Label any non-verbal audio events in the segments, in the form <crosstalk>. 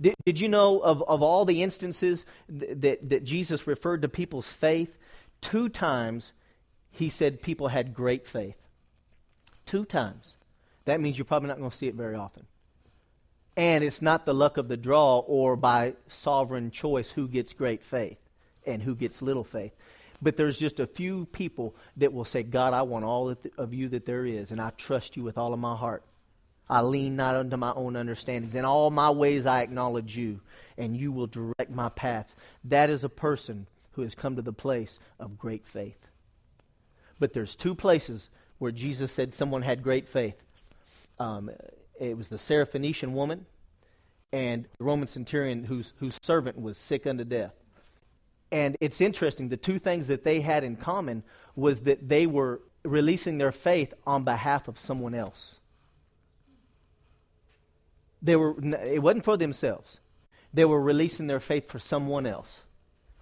Did, did you know of, of all the instances th- that, that Jesus referred to people's faith? Two times he said people had great faith. Two times. That means you're probably not going to see it very often. And it's not the luck of the draw or by sovereign choice who gets great faith and who gets little faith. But there's just a few people that will say, God, I want all of you that there is, and I trust you with all of my heart. I lean not unto my own understandings. In all my ways I acknowledge you, and you will direct my paths. That is a person who has come to the place of great faith. But there's two places where Jesus said someone had great faith. Um, it was the Syrophoenician woman and the Roman centurion whose, whose servant was sick unto death. And it's interesting, the two things that they had in common was that they were releasing their faith on behalf of someone else. They were, it wasn't for themselves. They were releasing their faith for someone else.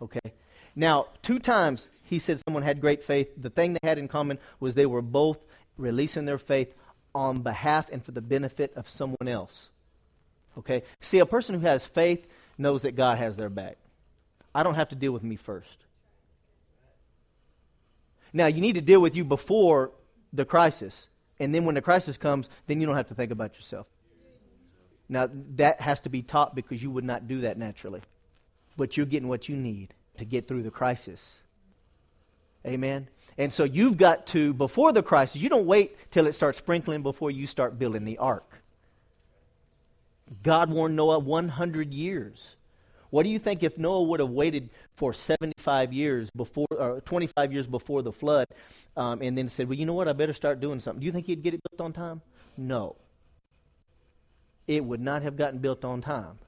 Okay? Now, two times he said someone had great faith. The thing they had in common was they were both releasing their faith on behalf and for the benefit of someone else. Okay? See, a person who has faith knows that God has their back. I don't have to deal with me first. Now, you need to deal with you before the crisis. And then when the crisis comes, then you don't have to think about yourself. Now, that has to be taught because you would not do that naturally. But you're getting what you need to get through the crisis. Amen? And so you've got to, before the crisis, you don't wait till it starts sprinkling before you start building the ark. God warned Noah 100 years. What do you think if Noah would have waited for 75 years before, or 25 years before the flood, um, and then said, well, you know what, I better start doing something? Do you think he'd get it built on time? No. It would not have gotten built on time.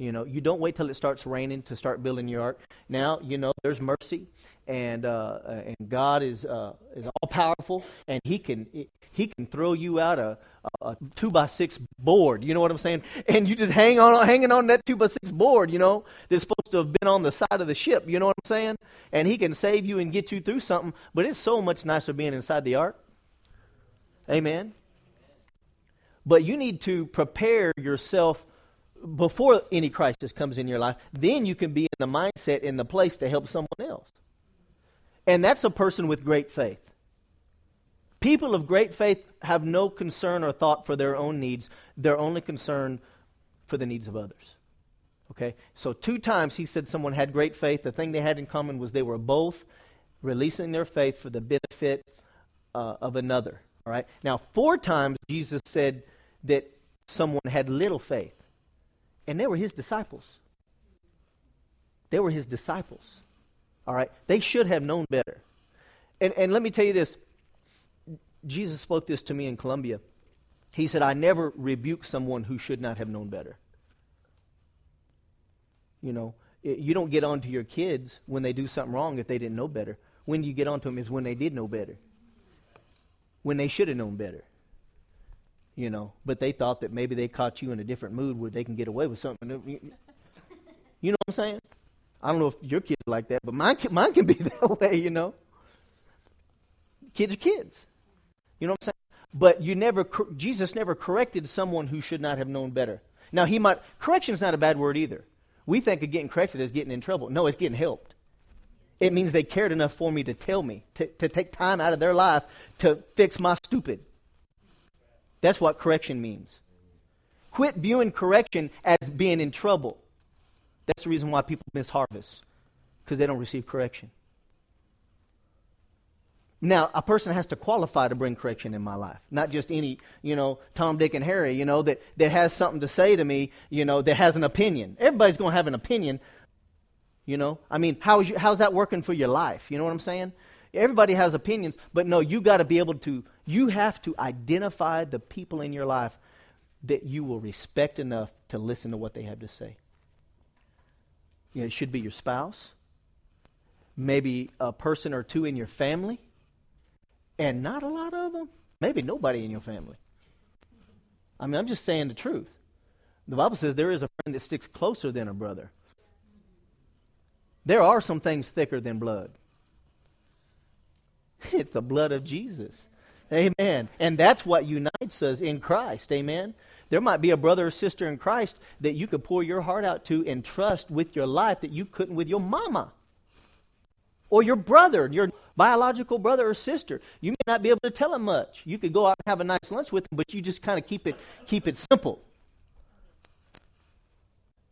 You know, you don't wait till it starts raining to start building your ark. Now, you know, there's mercy, and uh, and God is uh, is all powerful, and He can He can throw you out a, a, two by six board. You know what I'm saying? And you just hang on, hanging on that two by six board. You know, that's supposed to have been on the side of the ship. You know what I'm saying? And He can save you and get you through something. But it's so much nicer being inside the ark. Amen. But you need to prepare yourself before any crisis comes in your life, then you can be in the mindset, in the place to help someone else. And that's a person with great faith. People of great faith have no concern or thought for their own needs, they're only concerned for the needs of others. Okay? So, two times he said someone had great faith. The thing they had in common was they were both releasing their faith for the benefit uh, of another. All right? Now, four times Jesus said that someone had little faith. And they were his disciples. They were his disciples. All right? They should have known better. And, and let me tell you this Jesus spoke this to me in Colombia. He said, I never rebuke someone who should not have known better. You know, you don't get on to your kids when they do something wrong if they didn't know better. When you get on to them is when they did know better, when they should have known better you know, but they thought that maybe they caught you in a different mood where they can get away with something. You know what I'm saying? I don't know if your kids like that, but mine, mine can be <laughs> that way, you know. Kids are kids. You know what I'm saying? But you never, Jesus never corrected someone who should not have known better. Now, he might, correction is not a bad word either. We think of getting corrected as getting in trouble. No, it's getting helped. It means they cared enough for me to tell me, to, to take time out of their life to fix my stupid. That's what correction means. Quit viewing correction as being in trouble. That's the reason why people miss harvest, because they don't receive correction. Now, a person has to qualify to bring correction in my life, not just any, you know, Tom, Dick, and Harry, you know, that, that has something to say to me, you know, that has an opinion. Everybody's going to have an opinion, you know. I mean, how's, you, how's that working for your life? You know what I'm saying? Everybody has opinions, but no, you got to be able to, you have to identify the people in your life that you will respect enough to listen to what they have to say. You know, it should be your spouse, maybe a person or two in your family, and not a lot of them. Maybe nobody in your family. I mean, I'm just saying the truth. The Bible says there is a friend that sticks closer than a brother. There are some things thicker than blood. <laughs> It's the blood of Jesus. Amen. And that's what unites us in Christ. Amen. There might be a brother or sister in Christ that you could pour your heart out to and trust with your life that you couldn't with your mama or your brother, your biological brother or sister. You may not be able to tell them much. You could go out and have a nice lunch with them, but you just kind of keep it keep it simple.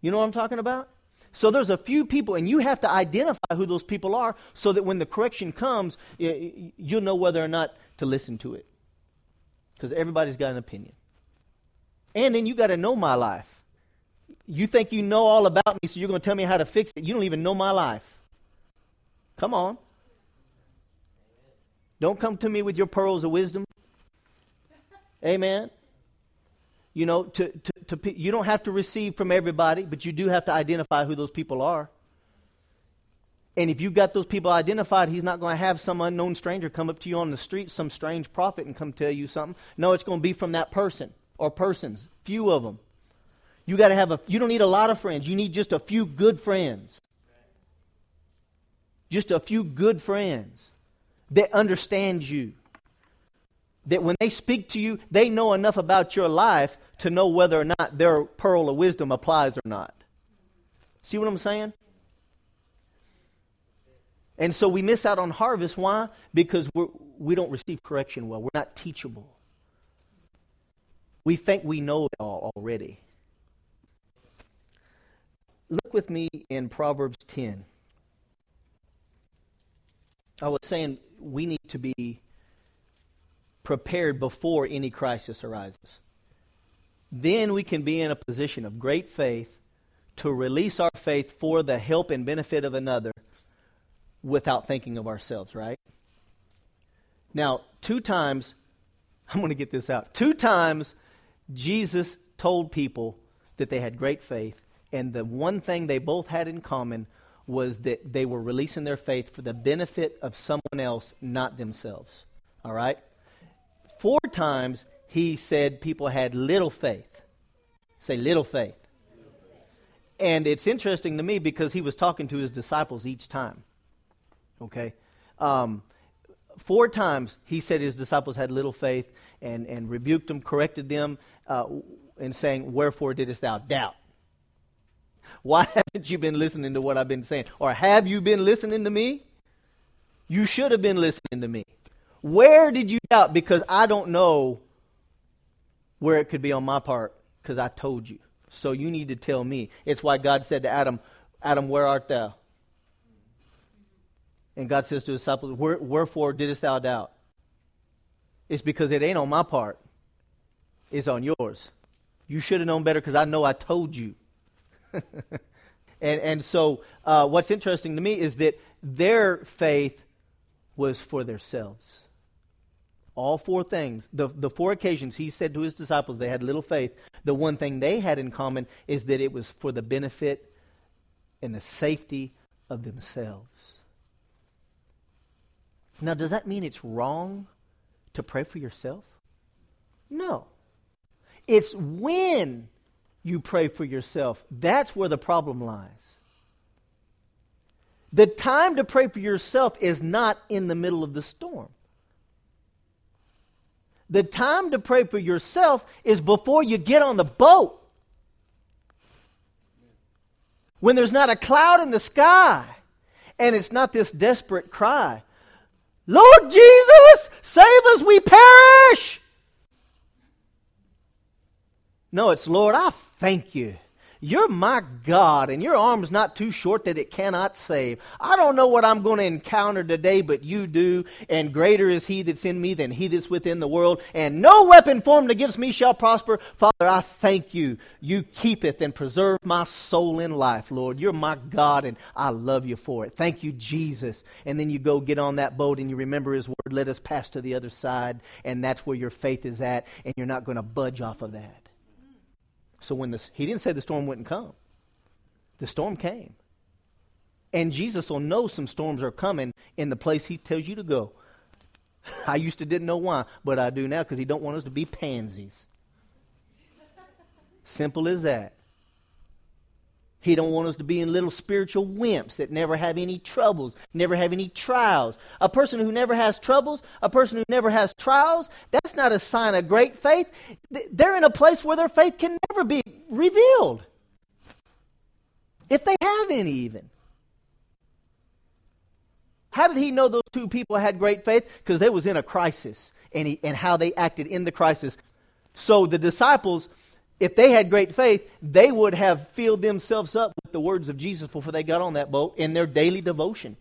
You know what I'm talking about? So there's a few people, and you have to identify who those people are so that when the correction comes, you'll know whether or not to listen to it. Because everybody's got an opinion. And then you got to know my life. You think you know all about me, so you're going to tell me how to fix it. You don't even know my life. Come on. Don't come to me with your pearls of wisdom. Amen. You know, to, to, to, you don't have to receive from everybody, but you do have to identify who those people are. And if you've got those people identified, he's not going to have some unknown stranger come up to you on the street, some strange prophet, and come tell you something. No, it's going to be from that person or persons, few of them. You got to have a. You don't need a lot of friends. You need just a few good friends just a few good friends that understand you. That when they speak to you, they know enough about your life to know whether or not their pearl of wisdom applies or not. See what I'm saying? And so we miss out on harvest. Why? Because we're, we don't receive correction well. We're not teachable. We think we know it all already. Look with me in Proverbs 10. I was saying we need to be prepared before any crisis arises. Then we can be in a position of great faith to release our faith for the help and benefit of another without thinking of ourselves, right? Now, two times, <laughs> I'm going to get this out. Two times, Jesus told people that they had great faith, and the one thing they both had in common was that they were releasing their faith for the benefit of someone else, not themselves. All right? Four times he said people had little faith. Say little faith. And it's interesting to me because he was talking to his disciples each time. Okay? Um, four times he said his disciples had little faith and, and rebuked them, corrected them, uh, and saying, Wherefore didst thou doubt? Why <laughs> haven't you been listening to what I've been saying? Or have you been listening to me? You should have been listening to me. Where did you doubt? Because I don't know where it could be on my part because I told you. So you need to tell me. It's why God said to Adam, Adam, where art thou? And God says to his disciples, Wherefore didst thou doubt? It's because it ain't on my part, it's on yours. You should have known better because I know I told you. <laughs> and, and so, uh, what's interesting to me is that their faith was for themselves. All four things, the, the four occasions he said to his disciples they had little faith, the one thing they had in common is that it was for the benefit and the safety of themselves. Now, does that mean it's wrong to pray for yourself? No. It's when you pray for yourself. That's where the problem lies. The time to pray for yourself is not in the middle of the storm. The time to pray for yourself is before you get on the boat. When there's not a cloud in the sky and it's not this desperate cry Lord Jesus, save us, we perish. No, it's Lord, I thank you. You're my God, and your arm's not too short that it cannot save. I don't know what I'm going to encounter today, but you do, and greater is he that's in me than he that's within the world, and no weapon formed against me shall prosper. Father, I thank you. You keepeth and preserve my soul in life, Lord. You're my God, and I love you for it. Thank you, Jesus. And then you go get on that boat and you remember his word, let us pass to the other side, and that's where your faith is at, and you're not going to budge off of that. So when this, he didn't say the storm wouldn't come. The storm came. And Jesus will know some storms are coming in the place he tells you to go. <laughs> I used to didn't know why, but I do now because he don't want us to be pansies. Simple as that. He don't want us to be in little spiritual wimps that never have any troubles, never have any trials. A person who never has troubles, a person who never has trials, that's not a sign of great faith. They're in a place where their faith can never be revealed. If they have any even. How did he know those two people had great faith? Because they was in a crisis and, he, and how they acted in the crisis. So the disciples if they had great faith, they would have filled themselves up with the words of Jesus before they got on that boat in their daily devotion.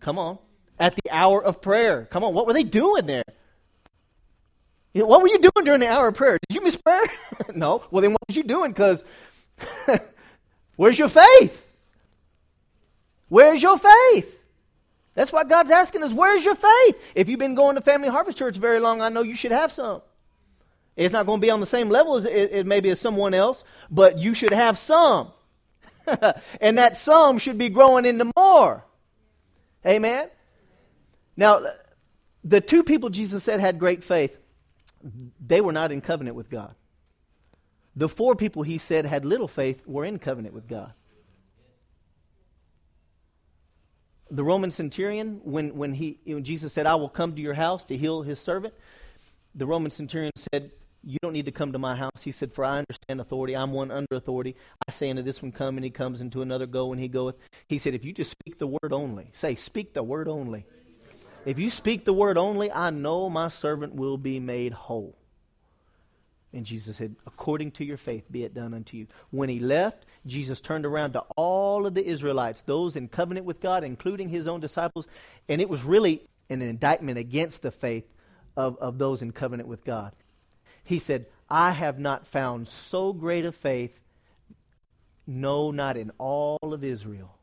Come on. At the hour of prayer. Come on. What were they doing there? You know, what were you doing during the hour of prayer? Did you miss prayer? <laughs> no. Well, then what was you doing? Because <laughs> where's your faith? Where's your faith? That's what God's asking us. Where's your faith? If you've been going to Family Harvest Church very long, I know you should have some. It's not going to be on the same level as it, it maybe as someone else, but you should have some. <laughs> and that some should be growing into more. Amen? Now, the two people Jesus said had great faith, they were not in covenant with God. The four people he said had little faith were in covenant with God. The Roman centurion, when, when, he, when Jesus said, I will come to your house to heal his servant, the Roman centurion said, you don't need to come to my house. He said, For I understand authority. I'm one under authority. I say unto this one, Come, and he comes, and to another, Go, and he goeth. He said, If you just speak the word only, say, Speak the word only. If you speak the word only, I know my servant will be made whole. And Jesus said, According to your faith, be it done unto you. When he left, Jesus turned around to all of the Israelites, those in covenant with God, including his own disciples, and it was really an indictment against the faith of, of those in covenant with God. He said, I have not found so great a faith, no, not in all of Israel.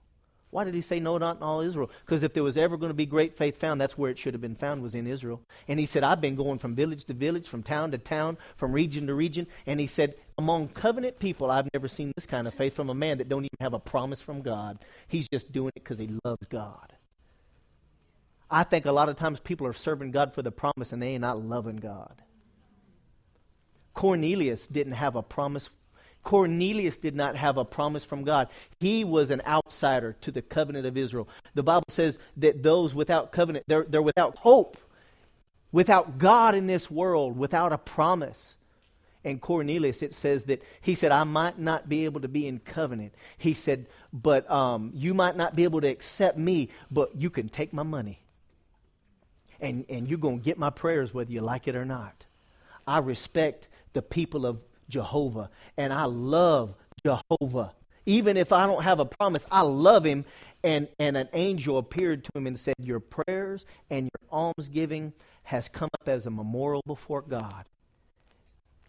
Why did he say no, not in all Israel? Because if there was ever going to be great faith found, that's where it should have been found, was in Israel. And he said, I've been going from village to village, from town to town, from region to region. And he said, among covenant people, I've never seen this kind of faith from a man that don't even have a promise from God. He's just doing it because he loves God. I think a lot of times people are serving God for the promise and they ain't not loving God. Cornelius didn't have a promise. Cornelius did not have a promise from God. He was an outsider to the covenant of Israel. The Bible says that those without covenant, they're, they're without hope, without God in this world, without a promise. And Cornelius, it says that he said, I might not be able to be in covenant. He said, but um, you might not be able to accept me, but you can take my money. And, and you're going to get my prayers whether you like it or not. I respect the people of Jehovah. And I love Jehovah. Even if I don't have a promise, I love him. And, and an angel appeared to him and said, Your prayers and your almsgiving has come up as a memorial before God.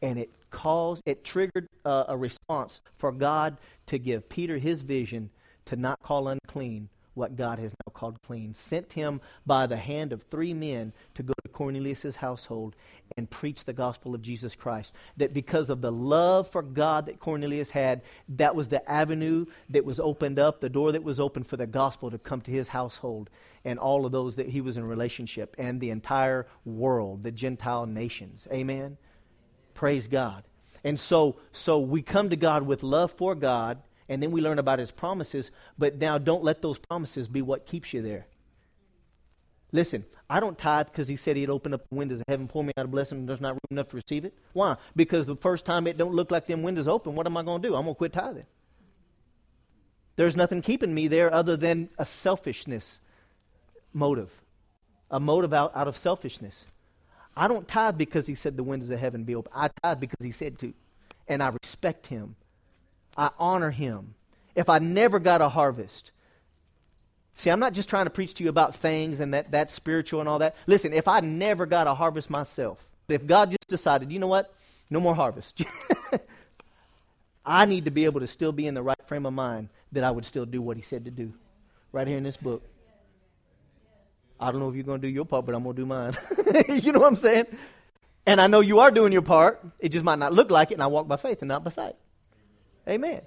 And it caused, it triggered a response for God to give Peter his vision to not call unclean what God has now called clean. Sent him by the hand of three men to go to Cornelius' household and preach the gospel of Jesus Christ. That because of the love for God that Cornelius had, that was the avenue that was opened up, the door that was opened for the gospel to come to his household and all of those that he was in relationship and the entire world, the Gentile nations. Amen. Praise God. And so so we come to God with love for God and then we learn about his promises, but now don't let those promises be what keeps you there. Listen, I don't tithe because he said he'd open up the windows of heaven, pour me out a blessing, and there's not room enough to receive it. Why? Because the first time it don't look like them windows open, what am I going to do? I'm going to quit tithing. There's nothing keeping me there other than a selfishness motive, a motive out, out of selfishness. I don't tithe because he said the windows of heaven be open. I tithe because he said to, and I respect him I honor him. If I never got a harvest, See, I'm not just trying to preach to you about things and that that's spiritual and all that. Listen, if I never got a harvest myself, if God just decided, you know what, no more harvest, <laughs> I need to be able to still be in the right frame of mind that I would still do what He said to do, right here in this book. I don't know if you're going to do your part, but I'm going to do mine. <laughs> you know what I'm saying? And I know you are doing your part. It just might not look like it, and I walk by faith and not by sight. Amen